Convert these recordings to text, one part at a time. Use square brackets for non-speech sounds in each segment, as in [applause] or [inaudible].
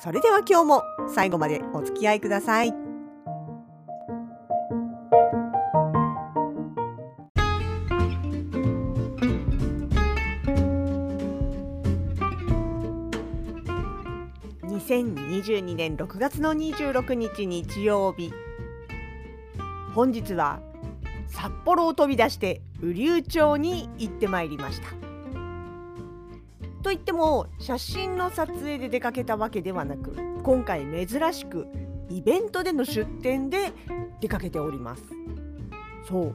それでは今日も最後までお付き合いください。2022年6月の26日日曜日本日は札幌を飛び出して雨竜町に行ってまいりましたといっても写真の撮影で出かけたわけではなく今回珍しくイベントでの出店で出かけております。そう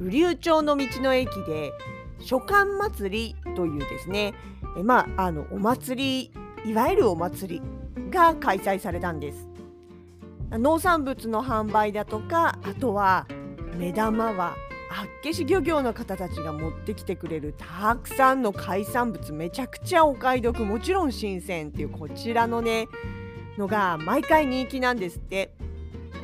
雨竜町の道の駅で書館祭りというですねえまああのお祭りいわゆるお祭りが開催されたんです。農産物の販売だとかあとは目玉は岸漁業の方たちが持ってきてくれるたくさんの海産物めちゃくちゃお買い得もちろん新鮮っていうこちらのねのが毎回人気なんですって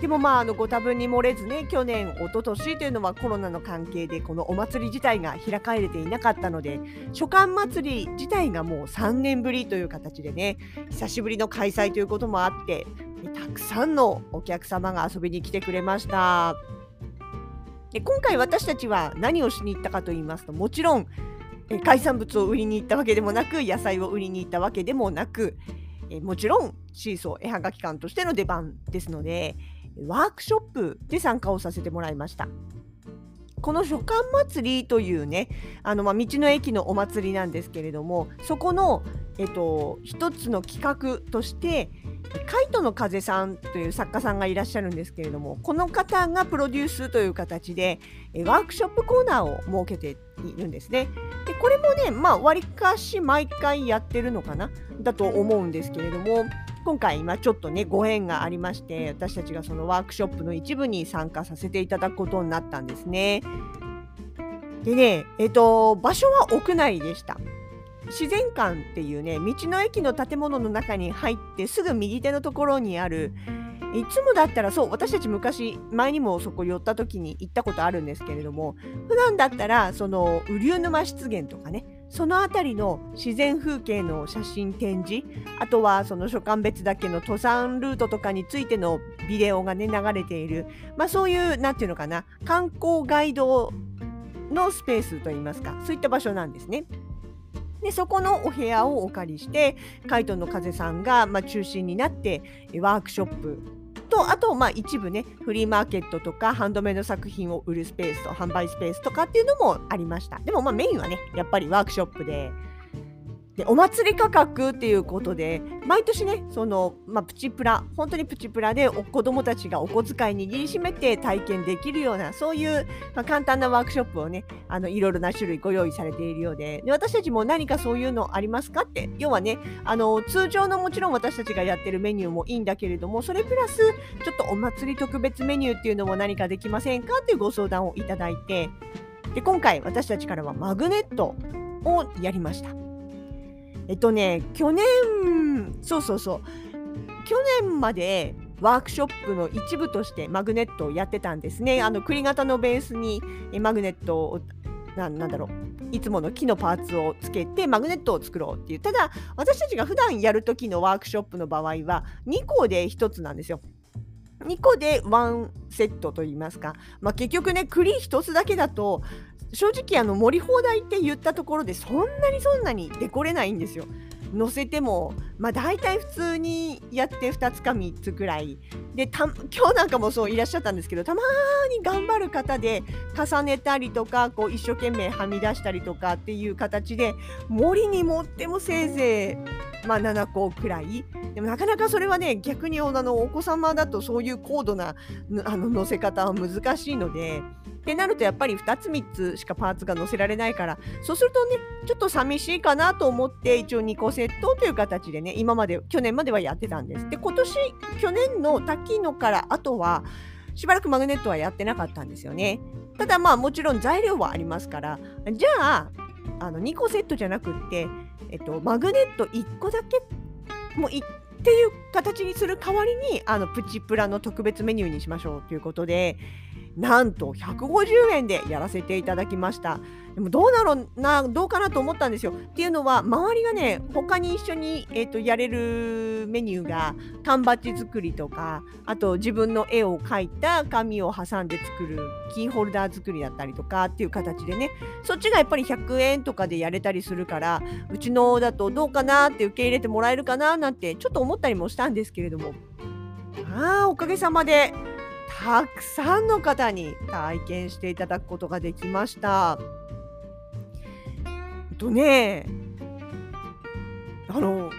でもまああのご多分に漏れずね去年一昨年というのはコロナの関係でこのお祭り自体が開かれていなかったので書館祭り自体がもう3年ぶりという形でね久しぶりの開催ということもあってたくさんのお客様が遊びに来てくれました。で今回私たちは何をしに行ったかと言いますともちろん海産物を売りに行ったわけでもなく野菜を売りに行ったわけでもなくもちろんシーソー絵はがき館としての出番ですのでワークショップで参加をさせてもらいました。この書館祭りというねあの、まあ、道の駅のお祭りなんですけれどもそこの、えっと、一つの企画としてカイトの風さんという作家さんがいらっしゃるんですけれどもこの方がプロデュースという形でワークショップコーナーを設けているんですね。でこれもねまあわりかし毎回やってるのかなだと思うんですけれども今回今ちょっとねご縁がありまして私たちがそのワークショップの一部に参加させていただくことになったんですね。でねえっと場所は屋内でした。自然館っていうね道の駅の建物の中に入ってすぐ右手のところにあるいつもだったらそう私たち昔前にもそこ寄った時に行ったことあるんですけれども普段だったらその雨竜沼湿原とかねその辺りの自然風景の写真展示あとはその書館別岳の登山ルートとかについてのビデオがね流れている、まあ、そういう何て言うのかな観光ガイドのスペースといいますかそういった場所なんですね。でそこのお部屋をお借りしてカイトの風さんが、まあ、中心になってワークショップ。とあとまあ一部ねフリーマーケットとかハンドメイド作品を売るスペースと販売スペースとかっていうのもありました。でもまあメインはねやっぱりワークショップで。でお祭り価格っていうことで毎年ねその、まあ、プチプラ本当にプチプラで子どもたちがお小遣い握りしめて体験できるようなそういう、まあ、簡単なワークショップをねあのいろいろな種類ご用意されているようでで私たちも何かそういうのありますかって要はねあの通常のもちろん私たちがやってるメニューもいいんだけれどもそれプラスちょっとお祭り特別メニューっていうのも何かできませんかっていうご相談をいただいてで今回私たちからはマグネットをやりました。っとね去年そうそうそう去年までワークショップの一部としてマグネットをやってたんですね。あの栗型のベースにマグネットをなんだろういつもの木のパーツをつけてマグネットを作ろうっていうただ私たちが普段やる時のワークショップの場合は2個で1つなんですよ。2個で1セットといいますか、まあ、結局ね栗1つだけだと正直あの盛り放題って言ったところでそんなにそんなにデコれないんですよ。乗せても、まあ、大体普通にやって2つか3つくらいでた今日なんかもそういらっしゃったんですけどたまに頑張る方で重ねたりとかこう一生懸命はみ出したりとかっていう形で森に持ってもせいぜい、まあ、7個くらいでもなかなかそれはね逆にあのお子様だとそういう高度なあの乗せ方は難しいのでってなるとやっぱり2つ3つしかパーツが載せられないからそうするとねちょっと寂しいかなと思って一応2個セットという形でね今まで去年まではやってたんです。で今年去年の滝野からあとはしばらくマグネットはやってなかったんですよね。ただまあもちろん材料はありますからじゃああの2個セットじゃなくって、えっと、マグネット1個だけもうっていう形にする代わりにあのプチプラの特別メニューにしましょうということでなんと150円でやらせていただきました。でもどうだろうな、どうかなと思ったんですよ。っていうのは、周りがね、他に一緒に、えーと、やれるメニューが、缶バッジ作りとか、あと自分の絵を描いた紙を挟んで作るキーホルダー作りだったりとかっていう形でね、そっちがやっぱり100円とかでやれたりするから、うちのだとどうかなって受け入れてもらえるかななんて、ちょっと思ったりもしたんですけれども、ああ、おかげさまで、たくさんの方に体験していただくことができました。えっとねあの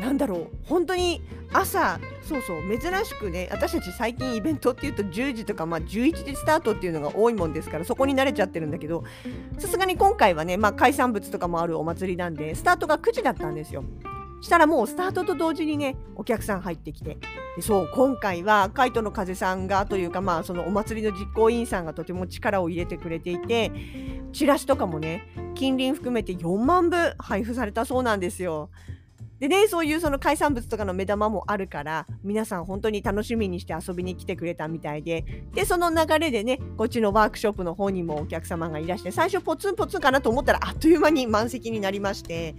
なんだろう本当に朝そうそう珍しくね私たち最近イベントっていうと10時とか、まあ、11時スタートっていうのが多いもんですからそこに慣れちゃってるんだけどさすがに今回はね、まあ、海産物とかもあるお祭りなんでスタートが9時だったんですよ。したらもうスタートと同時にねお客さん入ってきて。でそう今回はカイトの風さんがというかまあそのお祭りの実行委員さんがとても力を入れてくれていてチラシとかもね近隣含めて4万部配布されたそうなんですよ。でね、そういうその海産物とかの目玉もあるから、皆さん本当に楽しみにして遊びに来てくれたみたいで、で、その流れでね、こっちのワークショップの方にもお客様がいらして、最初ポツンポツンかなと思ったら、あっという間に満席になりまして、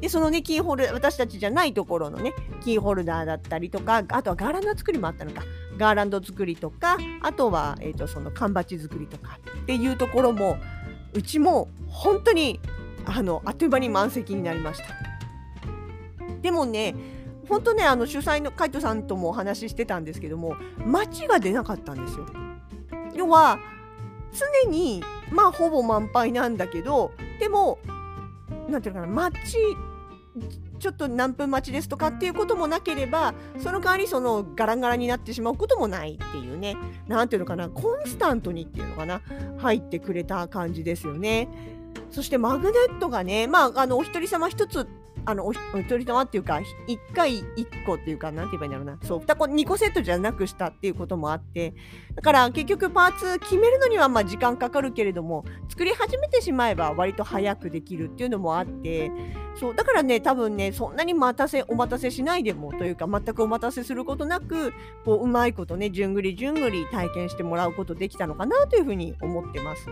で、そのね、キーホル私たちじゃないところのね、キーホルダーだったりとか、あとはガーランド作りもあったのか、ガーランド作りとか、あとは、え、ー、と、その缶バッジ作りとかっていうところも、うちも本当にあのあっという間に満席になりました。でもね本当ねあの主催のカイトさんともお話ししてたんですけども街が出なかったんですよ。要は常にまあほぼ満杯なんだけどでもなんていうのかな待ちょっと何分待ちですとかっていうこともなければその代わりそのガランガラになってしまうこともないっていうね何ていうのかなコンスタントにっていうのかな入ってくれた感じですよね。そしてマグネットがねまああのお一人様一つあのお一人様っていうか1回1個っていうかなんて言えばいいんだろうな。そう2個2個セットじゃなくしたっていうこともあって。だから結局パーツ決めるのにはま時間かかるけれども作り始めてしまえば割と早くできるっていうのもあって。そうだからね多分ねそんなに待たせお待たせしないでもというか全くお待たせすることなくこううまいことねじゅんぐりじゅんぐり体験してもらうことできたのかなというふうに思ってます。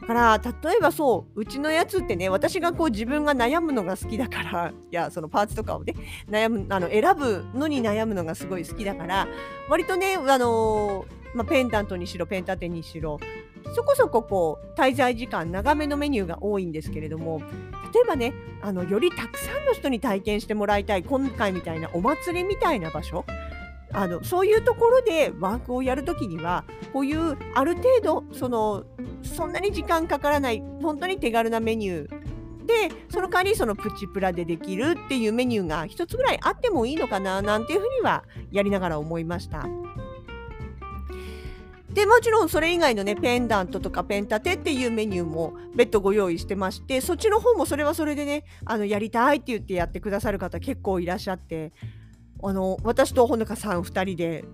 だから例えばそううちのやつってね私がこう自分が悩むのが好きだから [laughs] いやそのパーツとかをね悩むあの選ぶのに悩むのがすごい好きだから割とねあのまあ、ペンダントにしろペン立てにしろそこそここう滞在時間長めのメニューが多いんですけれども例えばねあのよりたくさんの人に体験してもらいたい今回みたいなお祭りみたいな場所あのそういうところでワークをやるときにはこういうある程度そのそんなに時間かからない本当に手軽なメニューでその代わりそのプチプラでできるっていうメニューが一つぐらいあってもいいのかななんていうふうにはやりながら思いました。でもちろんそれ以外のねペンダントとかペン立てっていうメニューも別途ご用意してましてそっちの方もそれはそれでねあのやりたいって言ってやってくださる方結構いらっしゃってあの私とほのかさん2人で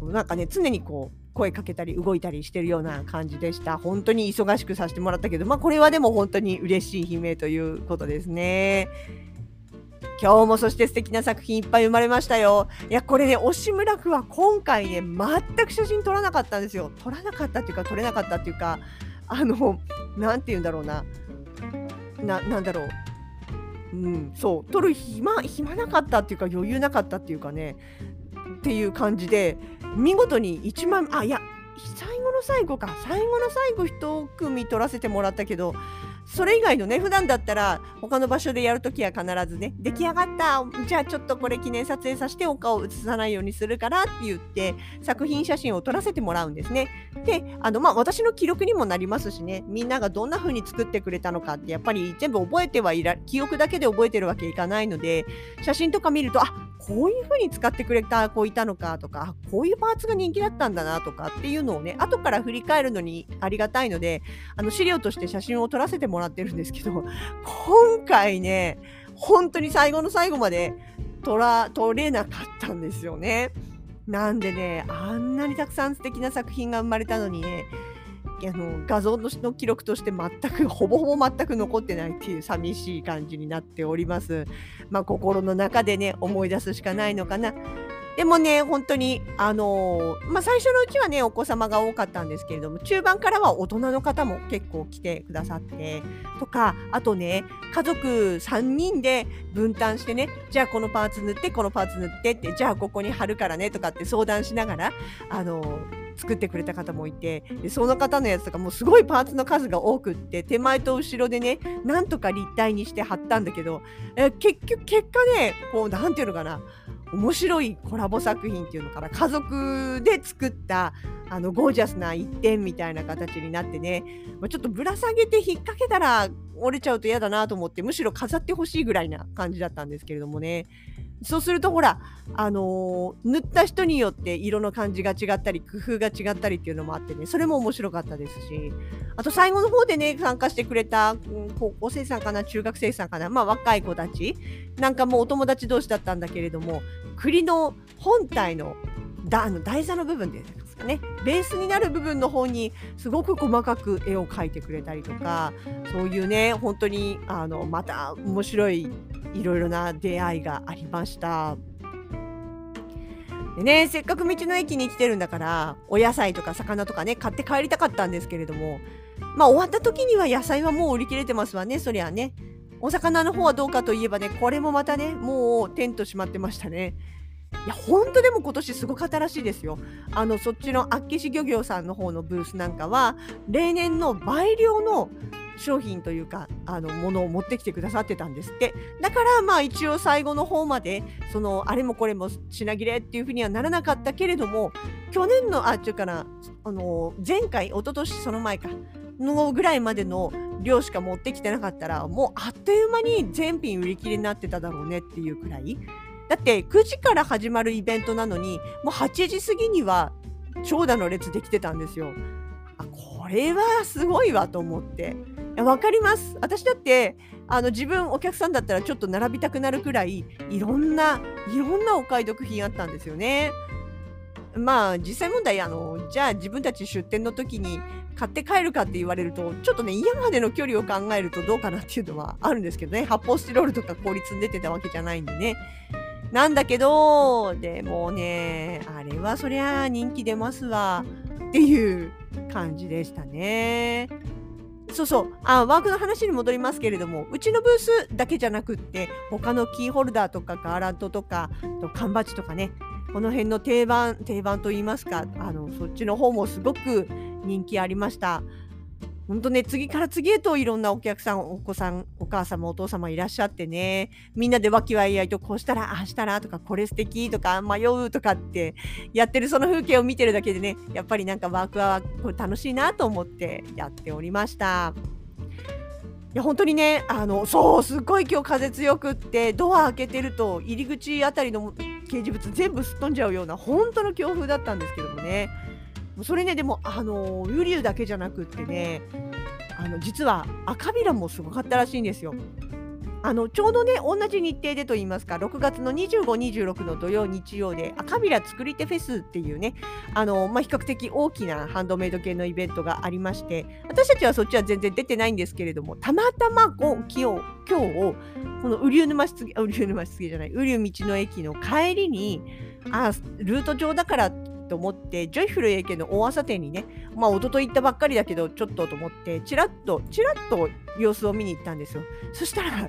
なんかね常にこう声かけたり動いたりしてるような感じでした本当に忙しくさせてもらったけどまあこれはでも本当に嬉しい悲鳴ということですね。今日もそして素敵な作品いっぱい生まれましたよ。いや、これね、押村区は今回ね、全く写真撮らなかったんですよ。撮らなかったっていうか、撮れなかったっていうか、あの、なんて言うんだろうな。な、なんだろう。うん、そう。撮る暇暇なかったっていうか余裕なかったっていうかね。っていう感じで見事に1万あいや最後の最後か。最後の最後1組取らせてもらったけどそれ以外のね普段だったら他の場所でやるときは必ずね出来上がったじゃあちょっとこれ記念撮影させてお顔を映さないようにするからって言って作品写真を撮らせてもらうんですね。であのまあ私の記録にもなりますしねみんながどんな風に作ってくれたのかってやっぱり全部覚えてはいら記憶だけで覚えてるわけいかないので写真とか見るとあこういう風に使ってくれた子いたのかとかこういうパーツが人気だったんだなとかっていうのをね後から振り返るのにありがたいのであの資料として写真を撮らせてもらってるんですけど今回ね本当に最後の最後まで撮ら撮れなかったんですよね。なんでねあんなにたくさん素敵な作品が生まれたのにねあの画像の記録として全くほぼほぼ全く残ってないっていう寂しい感じになっております。まあ心の中でね思い出すしかないのかな。でもね、本当に、あのー、まあ、最初のうちはね、お子様が多かったんですけれども、中盤からは大人の方も結構来てくださって、とか、あとね、家族3人で分担してね、じゃあこのパーツ塗って、このパーツ塗ってって、じゃあここに貼るからねとかって相談しながら、あのー作ってくれた方もいてその方のやつとかもすごいパーツの数が多くって手前と後ろでねなんとか立体にして貼ったんだけどえ結局結果ねこう何て言うのかな面白いコラボ作品っていうのかな家族で作ったあのゴージャスな一点みたいな形になってね、まあ、ちょっとぶら下げて引っ掛けたら折れちゃうと嫌だなと思ってむしろ飾ってほしいぐらいな感じだったんですけれどもね。そうするとほら、あのー、塗った人によって色の感じが違ったり工夫が違ったりっていうのもあってねそれも面白かったですし。あと最後の方でね参加してくれた、うん、高校生さんかな中学生さんかなまあ若い子たち。なんかもうお友達同士だったんだけれども栗の本体のだあの台座の部分ですかね。ベースになる部分の方にすごく細かく絵を描いてくれたりとかそういうね本当にあのまた面白いいろいろな出会いがありました。でね、せっかく道の駅に来てるんだからお野菜とか魚とかね買って帰りたかったんですけれどもまあ終わった時には野菜はもう売り切れてますわね。そりゃね。お魚の方はどうかといえばねこれもまたねもうテント閉まってましたね。いや本当でも今年すごかったらしいですよ。あのそっちの厚岸漁業さんの方のブースなんかは例年の倍量の商品というかあのものを持ってきてくださってたんですって。だからまあ一応最後の方までそのあれもこれも品切れっていうふうにはならなかったけれども去年のあっちゅうかなあの前回一昨年その前かのぐらいまでの量しか持ってきてなかったらもうあっという間に全品売り切れになってただろうねっていうくらい。だって9時から始まるイベントなのにもう8時過ぎには長蛇の列できてたんですよ。あこれはすごいわと思ってわかります？私だってあの自分お客さんだったらちょっと並びたくなるくらいいろんないろんなお買い得品あったんですよね。まあ実際問題あのじゃあ自分たち出店の時に買って帰るかって言われるとちょっとね家までの距離を考えるとどうかなっていうのはあるんですけどね発泡スチロールとか氷積んでてたわけじゃないんでね。なんだけどでもねあれはそりゃ人気出ますわっていう感じでしたね。そうそうあワークの話に戻りますけれどもうちのブースだけじゃなくって他のキーホルダーとかガーランドとか缶バッジとかねこの辺の定番定番といいますかあのそっちの方もすごく人気ありました。本当ね、次から次へといろんなお客さん、お子さん、お母様、お父様いらっしゃってね、みんなで和気わいあいと、こうしたら、ああしたらとか、これ素敵とか、迷うとかってやってるその風景を見てるだけでね、やっぱりなんかワークはこれ楽しいなと思ってやっておりました。いや本当にねあのそうすっごい今日風強くってドア開けてると入り口あたりの掲示物全部すっ飛んじゃうような本当の強風だったんですけどもねそれねでもあのウリュウだけじゃなくってねあの実は赤ビラもすごかったらしいんですよ。あのちょうどね同じ日程でと言いますか6月の25、26の土曜、日曜で赤ビラ作り手フェスっていうねあの、まあ、比較的大きなハンドメイド系のイベントがありまして私たちはそっちは全然出てないんですけれどもたまたま今日今日この雨竜沼湿原雨竜沼湿原じゃない雨竜道の駅の帰りにあルート上だからと思ってジョイフル AK の大朝店にねまあ一昨日行ったばっかりだけどちょっとと思ってチラッとチラッと様子を見に行ったんですよそしたら「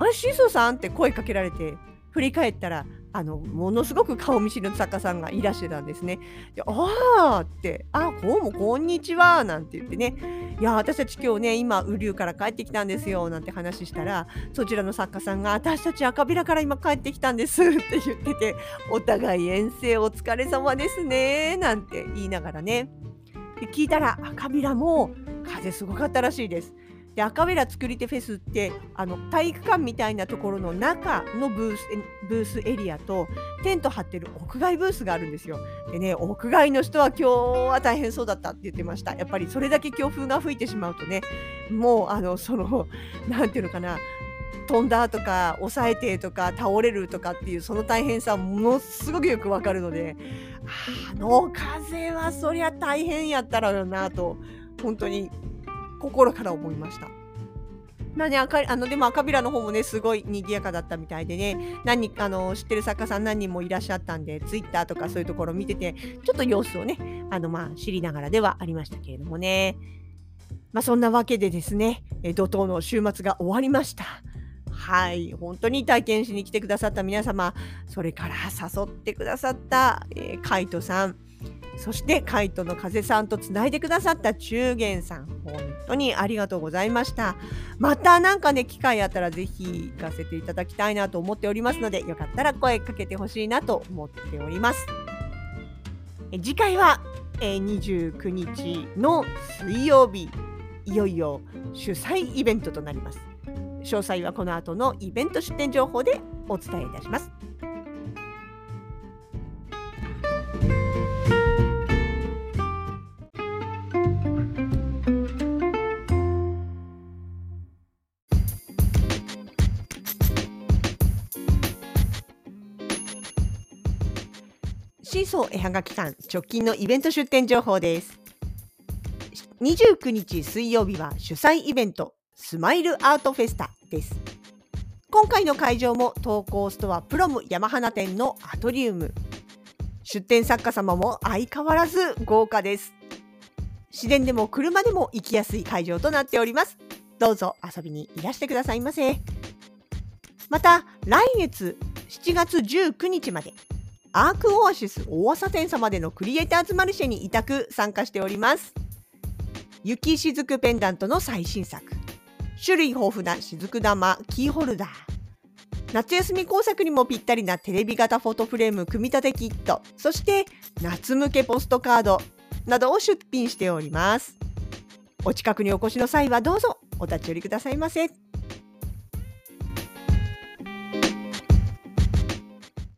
あれシーソーさん?」って声かけられて振り返ったらあのものすごく顔見知りの作家さんがいらしてたんですね。でああって「あこうもこんにちは」なんて言ってね「いや私たち今日ね今雨竜から帰ってきたんですよ」なんて話したらそちらの作家さんが「私たち赤びらから今帰ってきたんです」って言ってて「お互い遠征お疲れ様ですね」なんて言いながらねで聞いたら赤びらも風すごかったらしいです。で赤ベラ作り手フェスってあの体育館みたいなところの中のブースブースエリアとテント張ってる屋外ブースがあるんですよ。でね屋外の人は今日は大変そうだったって言ってました。やっぱりそれだけ強風が吹いてしまうとねもうあのその何て言うのかな飛んだとか抑えてとか倒れるとかっていうその大変さものすごくよくわかるのであの風はそりゃ大変やったらよなと本当に心から思いました。まあね、赤あのでも赤ビラの方もねすごい賑やかだったみたいでね何あの知ってる作家さん何人もいらっしゃったんでツイッターとかそういうところ見ててちょっと様子をねあのまあ知りながらではありましたけれどもねまあそんなわけでですね怒涛の週末が終わりました。はい、本当に体験しに来てくださった皆様、それから誘ってくださった、えー、カイトさん、そしてカイトの風さんとつないでくださった中元さん、本当にありがとうございました。またなんかね、機会あったらぜひ行かせていただきたいなと思っておりますので、よかったら声かけてほしいなと思っております。え次回は、えー、29日の水曜日、いよいよ主催イベントとなります。詳細はこの後のイベント出店情報でお伝えいたします。シーソー絵はがき館直近のイベント出店情報です。29日水曜日は主催イベントスマイルアートフェスタです。今回の会場も投稿ストアプロム山花店のアトリウム。出店作家様も相変わらず豪華です。自然でも車でも行きやすい会場となっております。どうぞ遊びにいらしてくださいませ。また来月7月19日までアークオアシス大浅店様でのクリエイターズマルシェに委託参加しております。雪しずくペンダントの最新作種類豊富な雫玉キーホルダー夏休み工作にもぴったりなテレビ型フォトフレーム組み立てキットそして夏向けポストカードなどを出品しておりますお近くにお越しの際はどうぞお立ち寄りくださいませ。